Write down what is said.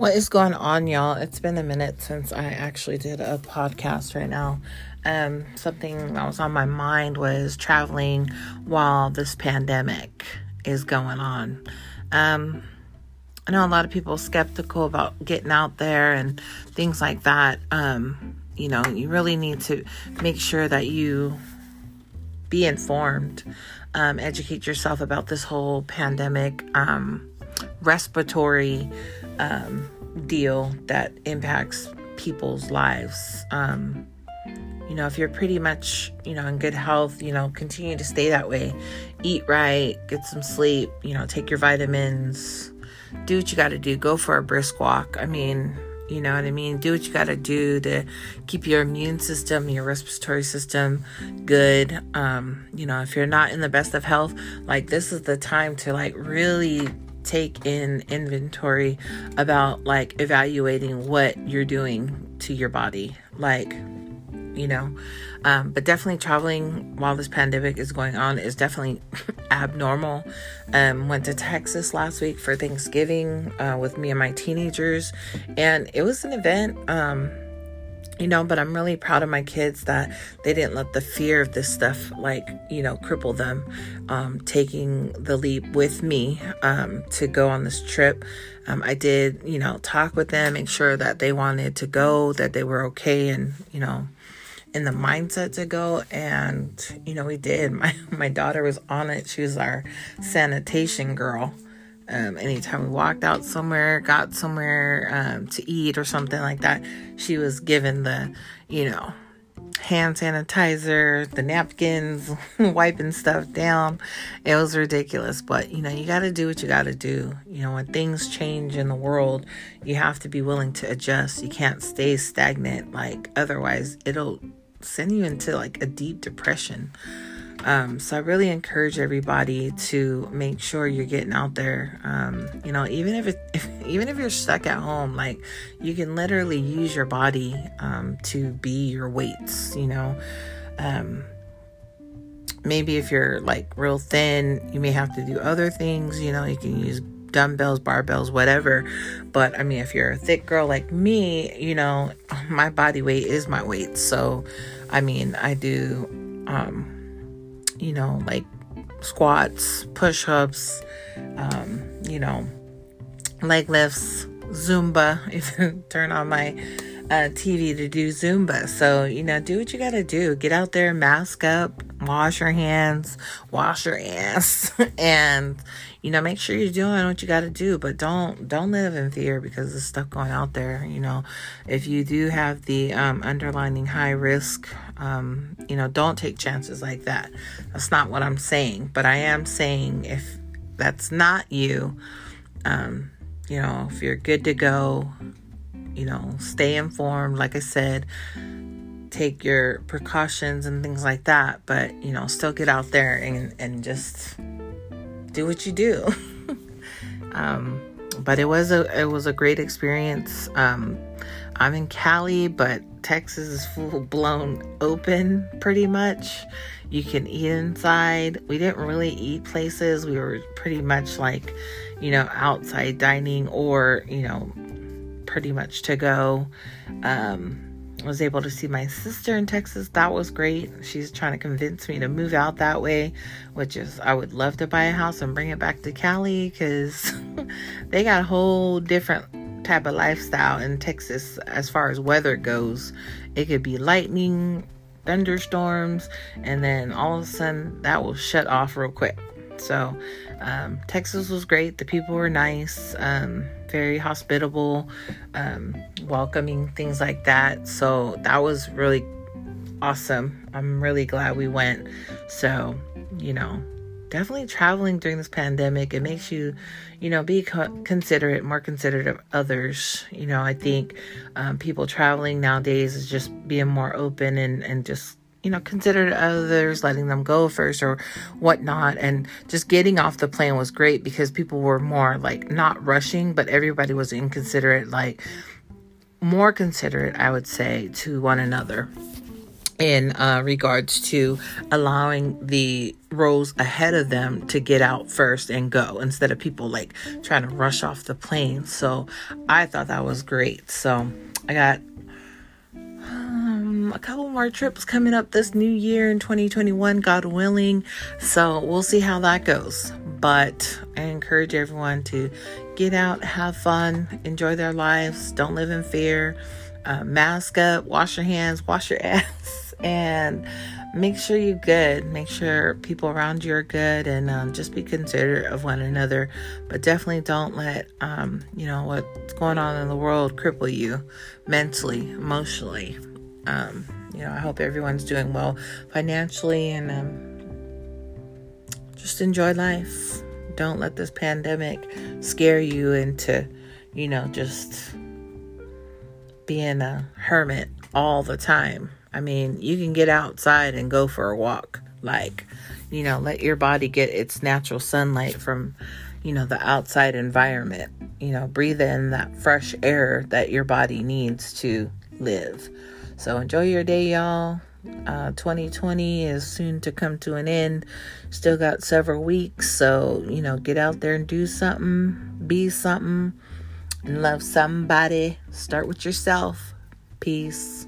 What is going on, y'all? It's been a minute since I actually did a podcast right now. Um, something that was on my mind was traveling while this pandemic is going on. Um, I know a lot of people skeptical about getting out there and things like that. Um, you know, you really need to make sure that you be informed, um, educate yourself about this whole pandemic, um, respiratory um, deal that impacts people's lives. Um, you know, if you're pretty much, you know, in good health, you know, continue to stay that way. Eat right, get some sleep, you know, take your vitamins, do what you got to do. Go for a brisk walk. I mean, you know what I mean? Do what you got to do to keep your immune system, your respiratory system good. Um, you know, if you're not in the best of health, like this is the time to like really take in inventory about like evaluating what you're doing to your body. Like, you know, um, but definitely traveling while this pandemic is going on is definitely abnormal. Um, went to Texas last week for Thanksgiving uh, with me and my teenagers, and it was an event. Um, you know, but I'm really proud of my kids that they didn't let the fear of this stuff, like, you know, cripple them. Um, taking the leap with me um, to go on this trip. Um, I did, you know, talk with them, make sure that they wanted to go, that they were okay, and, you know, in the mindset to go and you know we did my my daughter was on it she was our sanitation girl um, anytime we walked out somewhere got somewhere um, to eat or something like that she was given the you know hand sanitizer the napkins wiping stuff down. It was ridiculous but you know you got to do what you got to do. You know when things change in the world you have to be willing to adjust. You can't stay stagnant like otherwise it'll send you into like a deep depression. Um, so I really encourage everybody to make sure you're getting out there. Um, you know, even if, it, if even if you're stuck at home, like you can literally use your body um, to be your weights. You know, um, maybe if you're like real thin, you may have to do other things. You know, you can use dumbbells, barbells, whatever. But I mean, if you're a thick girl like me, you know, my body weight is my weight. So, I mean, I do, um, you know, like squats, push ups, um, you know, leg lifts, Zumba, if you turn on my uh, TV to do Zumba. So, you know, do what you got to do. Get out there, mask up, wash your hands, wash your ass, and, you know, make sure you're doing what you got to do. But don't, don't live in fear because there's stuff going out there. You know, if you do have the um, underlining high risk, um, you know, don't take chances like that. That's not what I'm saying. But I am saying if that's not you, um, you know, if you're good to go, you know, stay informed. Like I said, take your precautions and things like that, but you know, still get out there and, and just do what you do. um, but it was a it was a great experience. Um, I'm in Cali, but Texas is full blown open pretty much. You can eat inside. We didn't really eat places. We were pretty much like, you know, outside dining or, you know, pretty much to go. Um, Was able to see my sister in Texas. That was great. She's trying to convince me to move out that way, which is I would love to buy a house and bring it back to Cali because they got a whole different type of lifestyle in Texas as far as weather goes. It could be lightning, thunderstorms, and then all of a sudden that will shut off real quick. So, um, Texas was great. The people were nice. Um, very hospitable, um, welcoming, things like that. So that was really awesome. I'm really glad we went. So, you know, definitely traveling during this pandemic, it makes you, you know, be co- considerate, more considerate of others. You know, I think um, people traveling nowadays is just being more open and, and just you know, considered others, letting them go first or whatnot. And just getting off the plane was great because people were more like not rushing, but everybody was inconsiderate, like more considerate, I would say, to one another. in uh, regards to allowing the rows ahead of them to get out first and go instead of people like trying to rush off the plane. So I thought that was great. So I got a couple more trips coming up this new year in 2021, God willing. So we'll see how that goes. But I encourage everyone to get out, have fun, enjoy their lives, don't live in fear. Uh, mask up, wash your hands, wash your ass, and make sure you're good. Make sure people around you are good, and um, just be considerate of one another. But definitely don't let um, you know what's going on in the world cripple you mentally, emotionally. Um, you know, I hope everyone's doing well financially, and um, just enjoy life. Don't let this pandemic scare you into, you know, just being a hermit all the time. I mean, you can get outside and go for a walk. Like, you know, let your body get its natural sunlight from, you know, the outside environment. You know, breathe in that fresh air that your body needs to live. So enjoy your day, y'all. Uh, 2020 is soon to come to an end. Still got several weeks. So, you know, get out there and do something, be something and love somebody. Start with yourself. Peace.